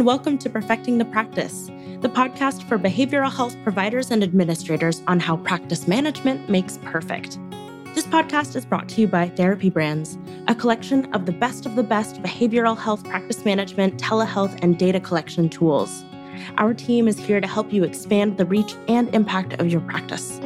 and welcome to Perfecting the Practice, the podcast for behavioral health providers and administrators on how practice management makes perfect. This podcast is brought to you by Therapy Brands, a collection of the best of the best behavioral health practice management, telehealth, and data collection tools. Our team is here to help you expand the reach and impact of your practice.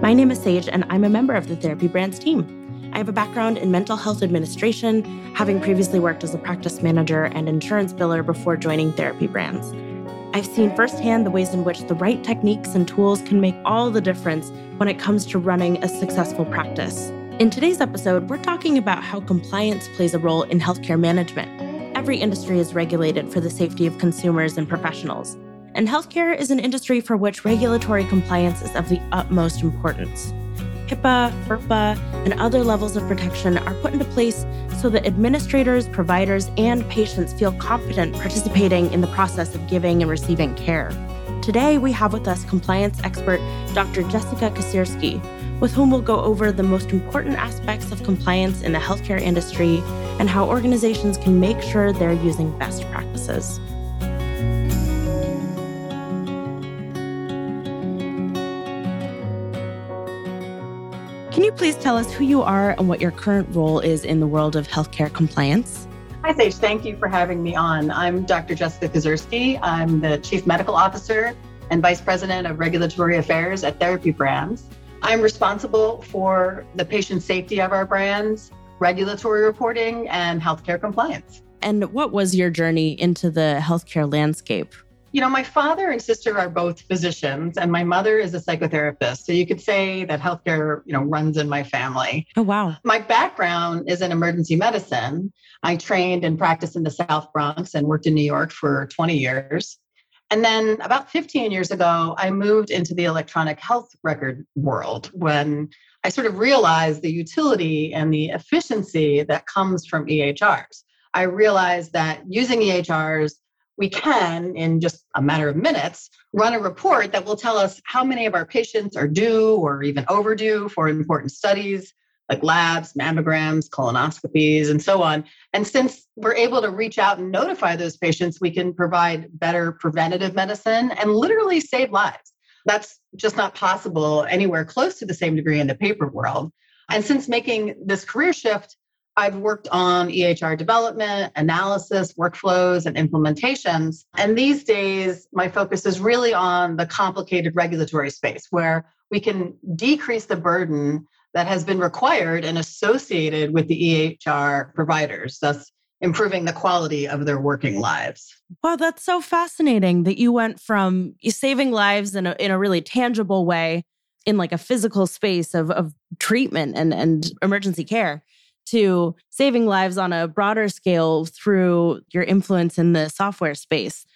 My name is Sage, and I'm a member of the Therapy Brands team. I have a background in mental health administration, having previously worked as a practice manager and insurance biller before joining Therapy Brands. I've seen firsthand the ways in which the right techniques and tools can make all the difference when it comes to running a successful practice. In today's episode, we're talking about how compliance plays a role in healthcare management. Every industry is regulated for the safety of consumers and professionals, and healthcare is an industry for which regulatory compliance is of the utmost importance. HIPAA, FERPA, and other levels of protection are put into place so that administrators, providers, and patients feel confident participating in the process of giving and receiving care. Today, we have with us compliance expert Dr. Jessica Kasirsky, with whom we'll go over the most important aspects of compliance in the healthcare industry and how organizations can make sure they're using best practices. Can you please tell us who you are and what your current role is in the world of healthcare compliance? Hi, Sage. Thank you for having me on. I'm Dr. Jessica Kasirsky. I'm the Chief Medical Officer and Vice President of Regulatory Affairs at Therapy Brands. I'm responsible for the patient safety of our brands, regulatory reporting, and healthcare compliance. And what was your journey into the healthcare landscape? You know, my father and sister are both physicians, and my mother is a psychotherapist. So you could say that healthcare, you know, runs in my family. Oh, wow. My background is in emergency medicine. I trained and practiced in the South Bronx and worked in New York for 20 years. And then about 15 years ago, I moved into the electronic health record world when I sort of realized the utility and the efficiency that comes from EHRs. I realized that using EHRs we can, in just a matter of minutes, run a report that will tell us how many of our patients are due or even overdue for important studies like labs, mammograms, colonoscopies, and so on. And since we're able to reach out and notify those patients, we can provide better preventative medicine and literally save lives. That's just not possible anywhere close to the same degree in the paper world. And since making this career shift, I've worked on EHR development, analysis, workflows, and implementations. And these days, my focus is really on the complicated regulatory space where we can decrease the burden that has been required and associated with the EHR providers, thus improving the quality of their working lives. Wow, that's so fascinating that you went from saving lives in a, in a really tangible way in like a physical space of, of treatment and, and emergency care to saving lives on a broader scale through your influence in the software space.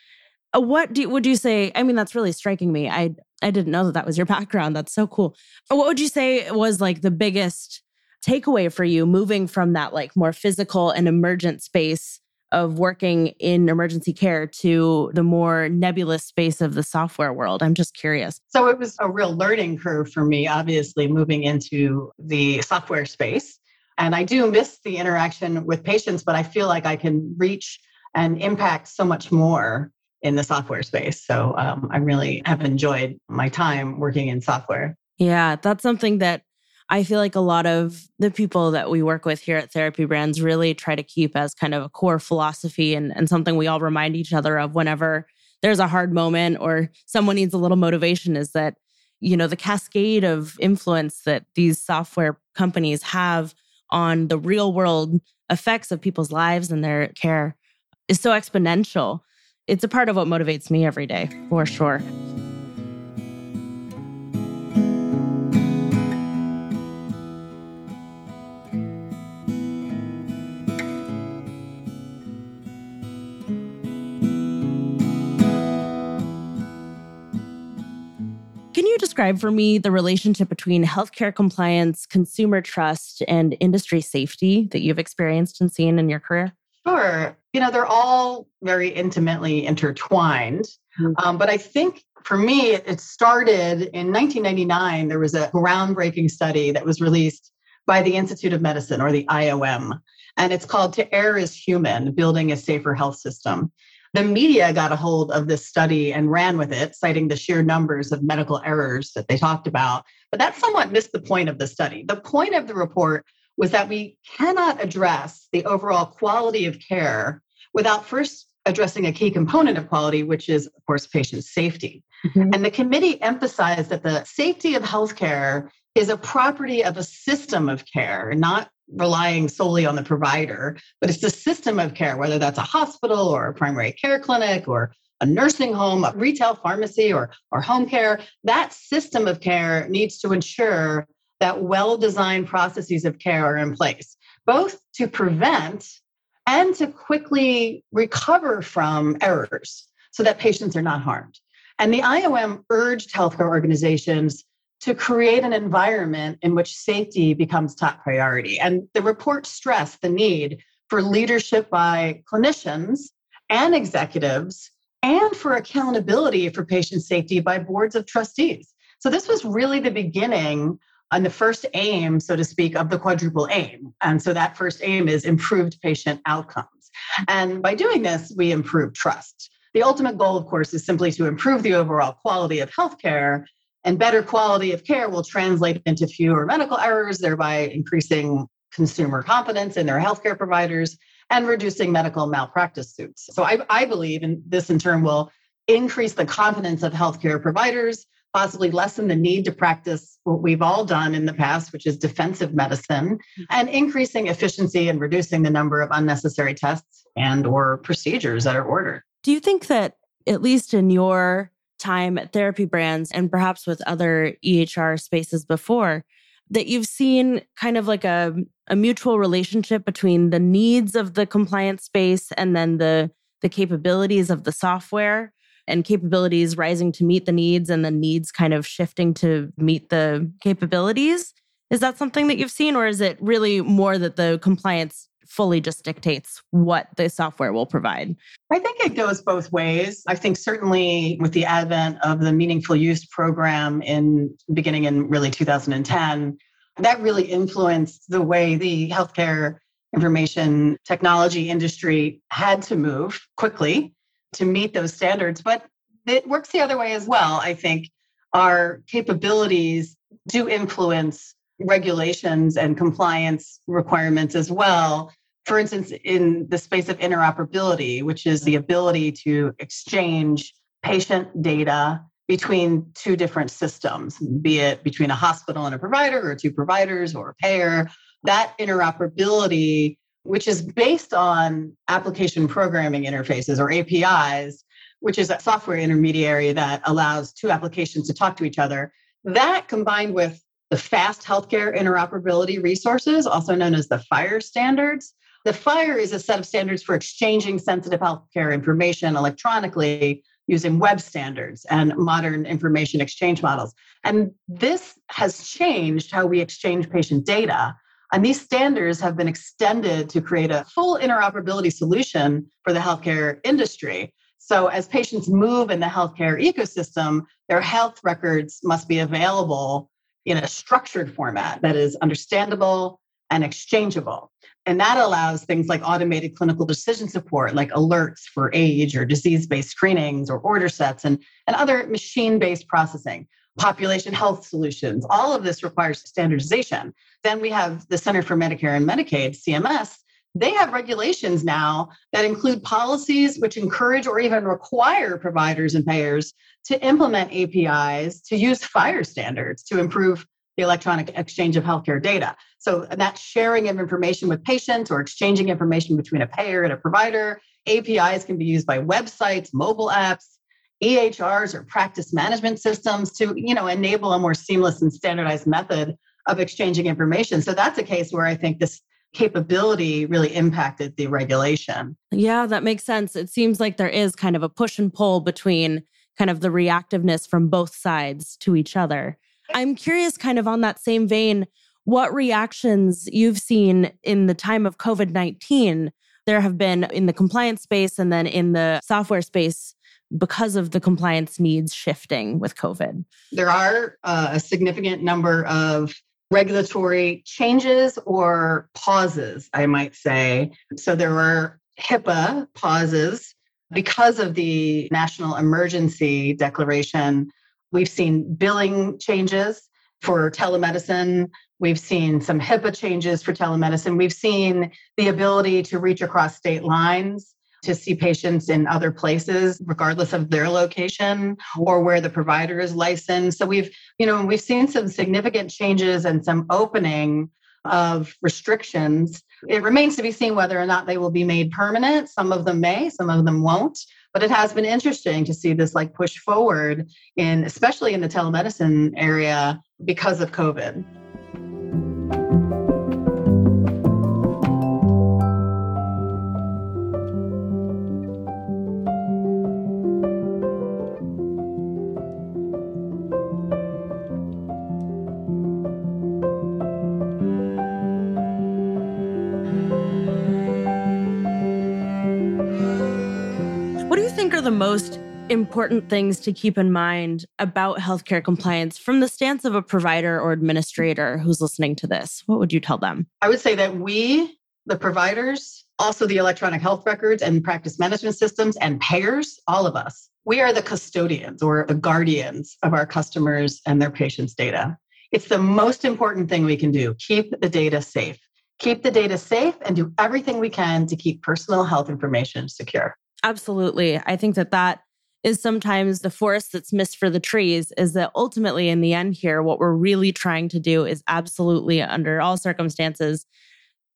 Uh, what do, would you say? I mean, that's really striking me. I I didn't know that that was your background. That's so cool. What would you say was like the biggest takeaway for you moving from that like more physical and emergent space of working in emergency care to the more nebulous space of the software world? I'm just curious. So it was a real learning curve for me, obviously, moving into the software space. And I do miss the interaction with patients, but I feel like I can reach and impact so much more in the software space. So um, I really have enjoyed my time working in software. Yeah, that's something that I feel like a lot of the people that we work with here at Therapy Brands really try to keep as kind of a core philosophy and, and something we all remind each other of whenever there's a hard moment or someone needs a little motivation is that, you know, the cascade of influence that these software companies have on the real world effects of people's lives and their care is so exponential. It's a part of what motivates me every day, for sure. Describe for me the relationship between healthcare compliance, consumer trust, and industry safety that you've experienced and seen in your career? Sure. You know, they're all very intimately intertwined. Mm-hmm. Um, but I think for me, it started in 1999. There was a groundbreaking study that was released by the Institute of Medicine or the IOM, and it's called To Err is Human Building a Safer Health System. The media got a hold of this study and ran with it, citing the sheer numbers of medical errors that they talked about. But that somewhat missed the point of the study. The point of the report was that we cannot address the overall quality of care without first addressing a key component of quality, which is, of course, patient safety. Mm-hmm. And the committee emphasized that the safety of healthcare is a property of a system of care, not relying solely on the provider, but it's the system of care, whether that's a hospital or a primary care clinic or a nursing home, a retail pharmacy, or, or home care. That system of care needs to ensure that well designed processes of care are in place, both to prevent and to quickly recover from errors so that patients are not harmed. And the IOM urged healthcare organizations to create an environment in which safety becomes top priority. And the report stressed the need for leadership by clinicians and executives and for accountability for patient safety by boards of trustees. So this was really the beginning and the first aim, so to speak, of the quadruple aim. And so that first aim is improved patient outcomes. And by doing this, we improve trust. The ultimate goal, of course, is simply to improve the overall quality of healthcare, and better quality of care will translate into fewer medical errors, thereby increasing consumer confidence in their healthcare providers and reducing medical malpractice suits. So I, I believe in this in turn will increase the confidence of healthcare providers possibly lessen the need to practice what we've all done in the past, which is defensive medicine, mm-hmm. and increasing efficiency and reducing the number of unnecessary tests and or procedures that are ordered. Do you think that at least in your time at therapy brands and perhaps with other EHR spaces before, that you've seen kind of like a, a mutual relationship between the needs of the compliance space and then the the capabilities of the software and capabilities rising to meet the needs and the needs kind of shifting to meet the capabilities. Is that something that you've seen, or is it really more that the compliance fully just dictates what the software will provide? I think it goes both ways. I think certainly with the advent of the meaningful use program in beginning in really 2010, that really influenced the way the healthcare information technology industry had to move quickly to meet those standards. But it works the other way as well. I think our capabilities do influence regulations and compliance requirements as well. For instance, in the space of interoperability, which is the ability to exchange patient data between two different systems, be it between a hospital and a provider or two providers or a payer, that interoperability which is based on application programming interfaces or APIs, which is a software intermediary that allows two applications to talk to each other. That combined with the fast healthcare interoperability resources, also known as the FHIR standards. The FHIR is a set of standards for exchanging sensitive healthcare information electronically using web standards and modern information exchange models. And this has changed how we exchange patient data and these standards have been extended to create a full interoperability solution for the healthcare industry. So, as patients move in the healthcare ecosystem, their health records must be available in a structured format that is understandable and exchangeable. And that allows things like automated clinical decision support, like alerts for age or disease based screenings or order sets and, and other machine based processing population health solutions. All of this requires standardization. Then we have the Center for Medicare and Medicaid, CMS. They have regulations now that include policies which encourage or even require providers and payers to implement APIs to use FHIR standards to improve the electronic exchange of healthcare data. So that sharing of information with patients or exchanging information between a payer and a provider. APIs can be used by websites, mobile apps, EHRs or practice management systems to, you know, enable a more seamless and standardized method of exchanging information. So that's a case where I think this capability really impacted the regulation. Yeah, that makes sense. It seems like there is kind of a push and pull between kind of the reactiveness from both sides to each other. I'm curious, kind of on that same vein, what reactions you've seen in the time of COVID 19 there have been in the compliance space and then in the software space because of the compliance needs shifting with COVID? There are uh, a significant number of regulatory changes or pauses, I might say. So there were HIPAA pauses Because of the national emergency declaration, we've seen billing changes for telemedicine. We've seen some HIPAA changes for telemedicine. We've seen the ability to reach across state lines to see patients in other places, regardless of their location or where the provider is licensed. So we've, you know, we've seen some significant changes and some opening of restrictions. It remains to be seen whether or not they will be made permanent. Some of them may, some of them won't. But it has been interesting to see this like push forward in, especially in the telemedicine area because of COVID. Important things to keep in mind about healthcare compliance from the stance of a provider or administrator who's listening to this? What would you tell them? I would say that we, the providers, also the electronic health records and practice management systems and payers, all of us, we are the custodians or the guardians of our customers and their patients' data. It's the most important thing we can do. Keep the data safe. Keep the data safe and do everything we can to keep personal health information secure. Absolutely. I think that that is sometimes the forest that's missed for the trees is that ultimately in the end here what we're really trying to do is absolutely under all circumstances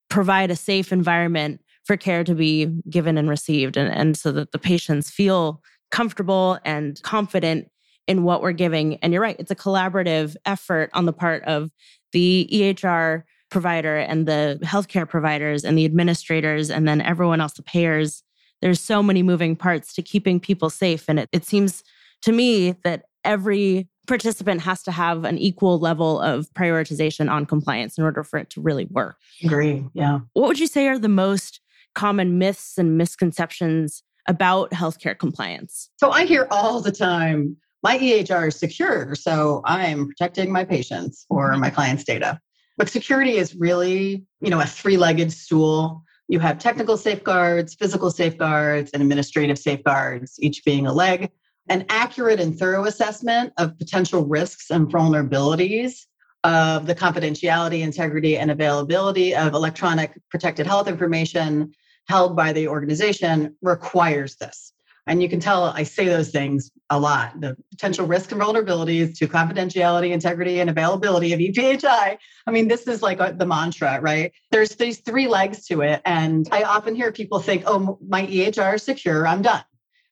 provide a safe environment for care to be given and received and, and so that the patients feel comfortable and confident in what we're giving. And you're right it's a collaborative effort on the part of the EHR provider and the healthcare providers and the administrators and then everyone else the payers there's so many moving parts to keeping people safe. And it, it seems to me that every participant has to have an equal level of prioritization on compliance in order for it to really work. Agree. Yeah. What would you say are the most common myths and misconceptions about healthcare compliance? So I hear all the time my EHR is secure, so I'm protecting my patients or mm-hmm. my clients' data. But security is really, you know, a three-legged stool. You have technical safeguards, physical safeguards, and administrative safeguards, each being a leg. An accurate and thorough assessment of potential risks and vulnerabilities of the confidentiality, integrity, and availability of electronic protected health information held by the organization requires this. And you can tell I say those things a lot. The potential risk and vulnerabilities to confidentiality, integrity, and availability of EPHI. I mean, this is like a, the mantra, right? There's these three legs to it. And I often hear people think, oh, my EHR is secure, I'm done.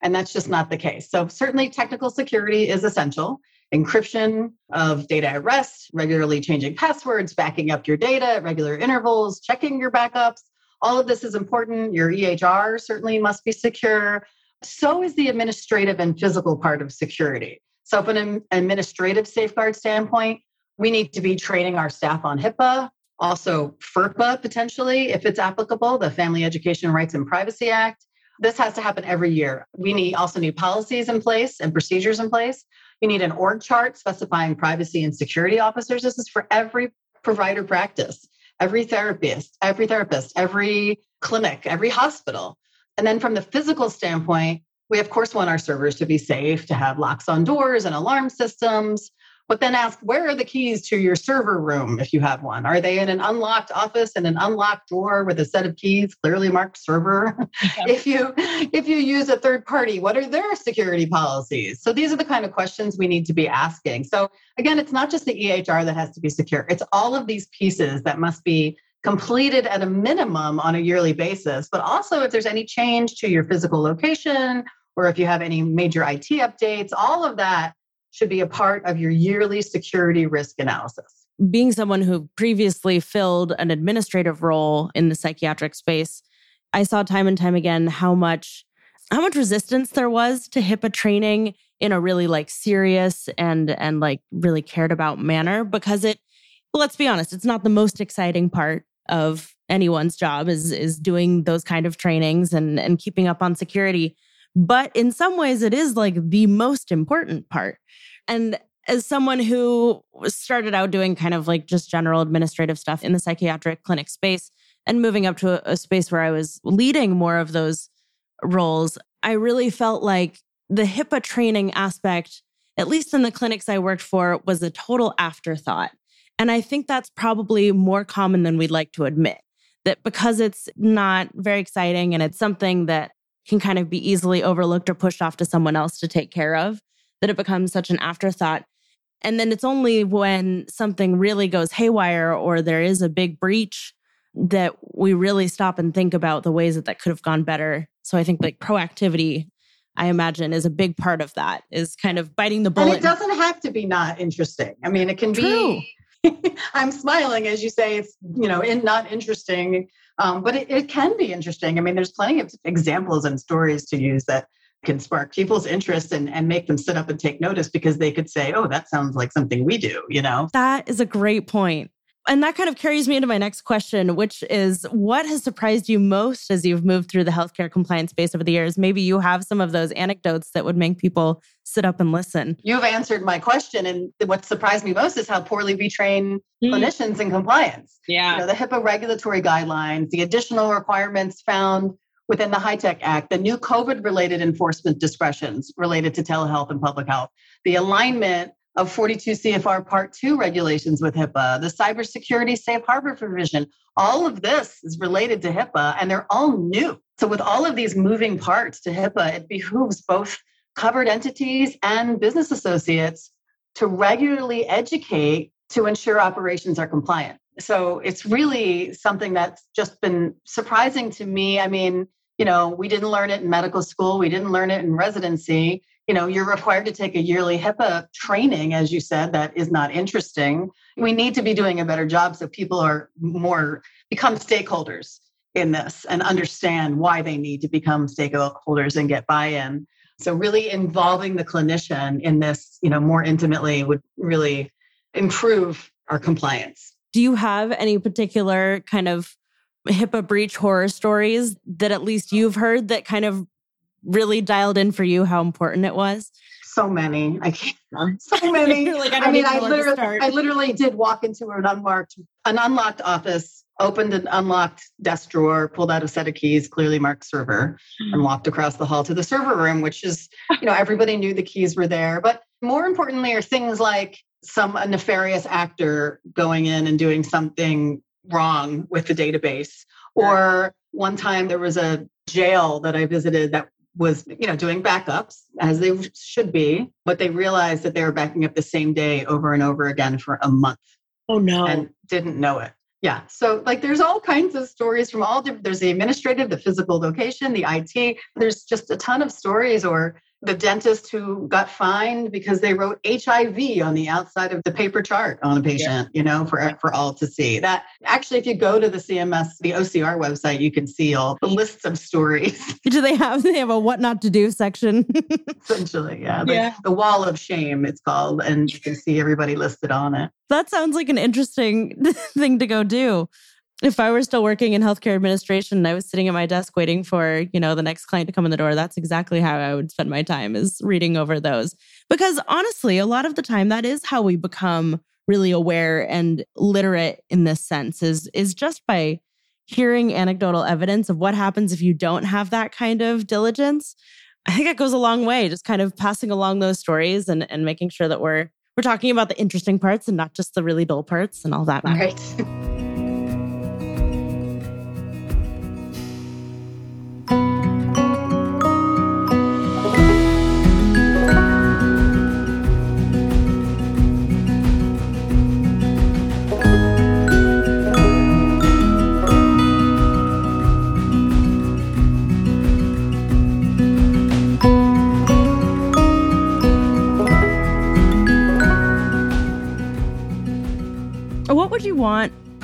And that's just not the case. So, certainly, technical security is essential. Encryption of data at rest, regularly changing passwords, backing up your data at regular intervals, checking your backups. All of this is important. Your EHR certainly must be secure so is the administrative and physical part of security. So, from an administrative safeguard standpoint, we need to be training our staff on HIPAA, also FERPA potentially, if it's applicable, the Family Education Rights and Privacy Act. This has to happen every year. We need also need policies in place and procedures in place. You need an org chart specifying privacy and security officers. This is for every provider practice, every therapist, every therapist, every clinic, every hospital. And then from the physical standpoint, we of course want our servers to be safe, to have locks on doors and alarm systems. But then ask where are the keys to your server room if you have one? Are they in an unlocked office in an unlocked drawer with a set of keys clearly marked server? if you if you use a third party, what are their security policies? So these are the kind of questions we need to be asking. So again, it's not just the EHR that has to be secure. It's all of these pieces that must be completed at a minimum on a yearly basis, but also if there's any change to your physical location or if you have any major IT updates, all of that should be a part of your yearly security risk analysis. Being someone who previously filled an administrative role in the psychiatric space, I saw time and time again how much how much resistance there was to HIPAA training in a really like serious and and like really cared about manner because it let's be honest, it's not the most exciting part of anyone's job is is doing those kind of trainings and and keeping up on security but in some ways it is like the most important part and as someone who started out doing kind of like just general administrative stuff in the psychiatric clinic space and moving up to a, a space where I was leading more of those roles I really felt like the HIPAA training aspect, at least in the clinics I worked for, was a total afterthought. And I think that's probably more common than we'd like to admit. That because it's not very exciting and it's something that can kind of be easily overlooked or pushed off to someone else to take care of, that it becomes such an afterthought. And then it's only when something really goes haywire or there is a big breach that we really stop and think about the ways that that could have gone better. So I think like proactivity, I imagine, is a big part of that. Is kind of biting the bullet. And it doesn't have to be not interesting. I mean, it can True. be. I'm smiling as you say it's you know in not interesting, um, but it, it can be interesting. I mean, there's plenty of examples and stories to use that can spark people's interest and, and make them sit up and take notice because they could say, oh, that sounds like something we do, you know? That is a great point. And that kind of carries me into my next question, which is what has surprised you most as you've moved through the healthcare compliance space over the years? Maybe you have some of those anecdotes that would make people sit up and listen. You've answered my question. And what surprised me most is how poorly we train mm. clinicians in compliance. Yeah. You know, the HIPAA regulatory guidelines, the additional requirements found within the HITECH Act, the new COVID related enforcement discretions related to telehealth and public health, the alignment of 42 CFR Part 2 regulations with HIPAA, the cybersecurity safe harbor provision. All of this is related to HIPAA and they're all new. So, with all of these moving parts to HIPAA, it behooves both covered entities and business associates to regularly educate to ensure operations are compliant. So, it's really something that's just been surprising to me. I mean, you know, we didn't learn it in medical school, we didn't learn it in residency you know you're required to take a yearly HIPAA training as you said that is not interesting. We need to be doing a better job so people are more become stakeholders in this and understand why they need to become stakeholders and get buy-in. So really involving the clinician in this you know more intimately would really improve our compliance. Do you have any particular kind of HIPAA breach horror stories that at least you've heard that kind of really dialed in for you how important it was? So many. I can't. So many. like, I, I mean, I literally, I literally did walk into an unmarked, an unlocked office, opened an unlocked desk drawer, pulled out a set of keys, clearly marked server, hmm. and walked across the hall to the server room, which is, you know, everybody knew the keys were there. But more importantly, are things like some a nefarious actor going in and doing something wrong with the database. Or one time there was a jail that I visited that was you know doing backups as they should be but they realized that they were backing up the same day over and over again for a month oh no. and didn't know it. Yeah. So like there's all kinds of stories from all different there's the administrative the physical location the it there's just a ton of stories or the dentist who got fined because they wrote HIV on the outside of the paper chart on a patient, yeah. you know, for, for all to see. That actually, if you go to the CMS, the OCR website, you can see all the lists of stories. Do they have they have a what not to do section? Essentially, yeah. yeah. The wall of shame, it's called, and you can see everybody listed on it. That sounds like an interesting thing to go do if I were still working in healthcare administration and I was sitting at my desk waiting for, you know, the next client to come in the door, that's exactly how I would spend my time is reading over those. Because honestly, a lot of the time that is how we become really aware and literate in this sense is is just by hearing anecdotal evidence of what happens if you don't have that kind of diligence. I think it goes a long way, just kind of passing along those stories and, and making sure that we're we're talking about the interesting parts and not just the really dull parts and all that. Right.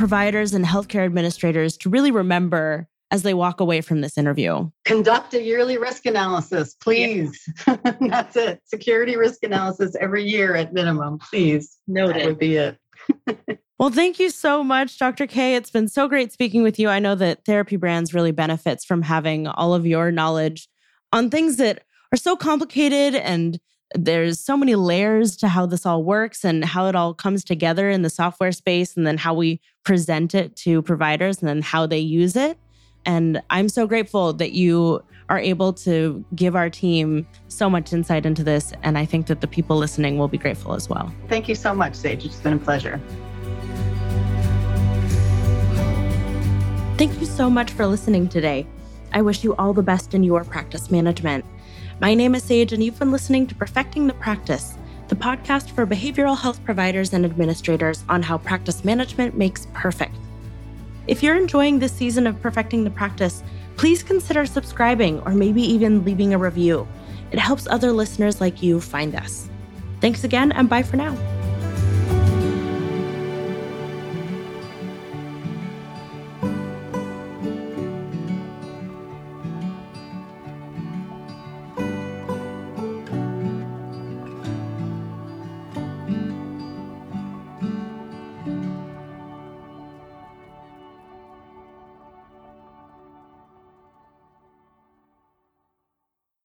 providers and healthcare administrators to really remember as they walk away from this interview? Conduct a yearly risk analysis, please. Yeah. That's it. Security risk analysis every year at minimum, please. Noted. That would be it. well, thank you so much, Dr. K. It's been so great speaking with you. I know that Therapy Brands really benefits from having all of your knowledge on things that are so complicated and there's so many layers to how this all works and how it all comes together in the software space and then how we present it to providers and then how they use it. And I'm so grateful that you are able to give our team so much insight into this. And I think that the people listening will be grateful as well. Thank you so much, Sage. It's been a pleasure. Thank you so much for listening today. I wish you all the best in your practice management. My name is Sage, and you've been listening to Perfecting the Practice, the podcast for behavioral health providers and administrators on how practice management makes perfect. If you're enjoying this season of Perfecting the Practice, please consider subscribing or maybe even leaving a review. It helps other listeners like you find us. Thanks again, and bye for now.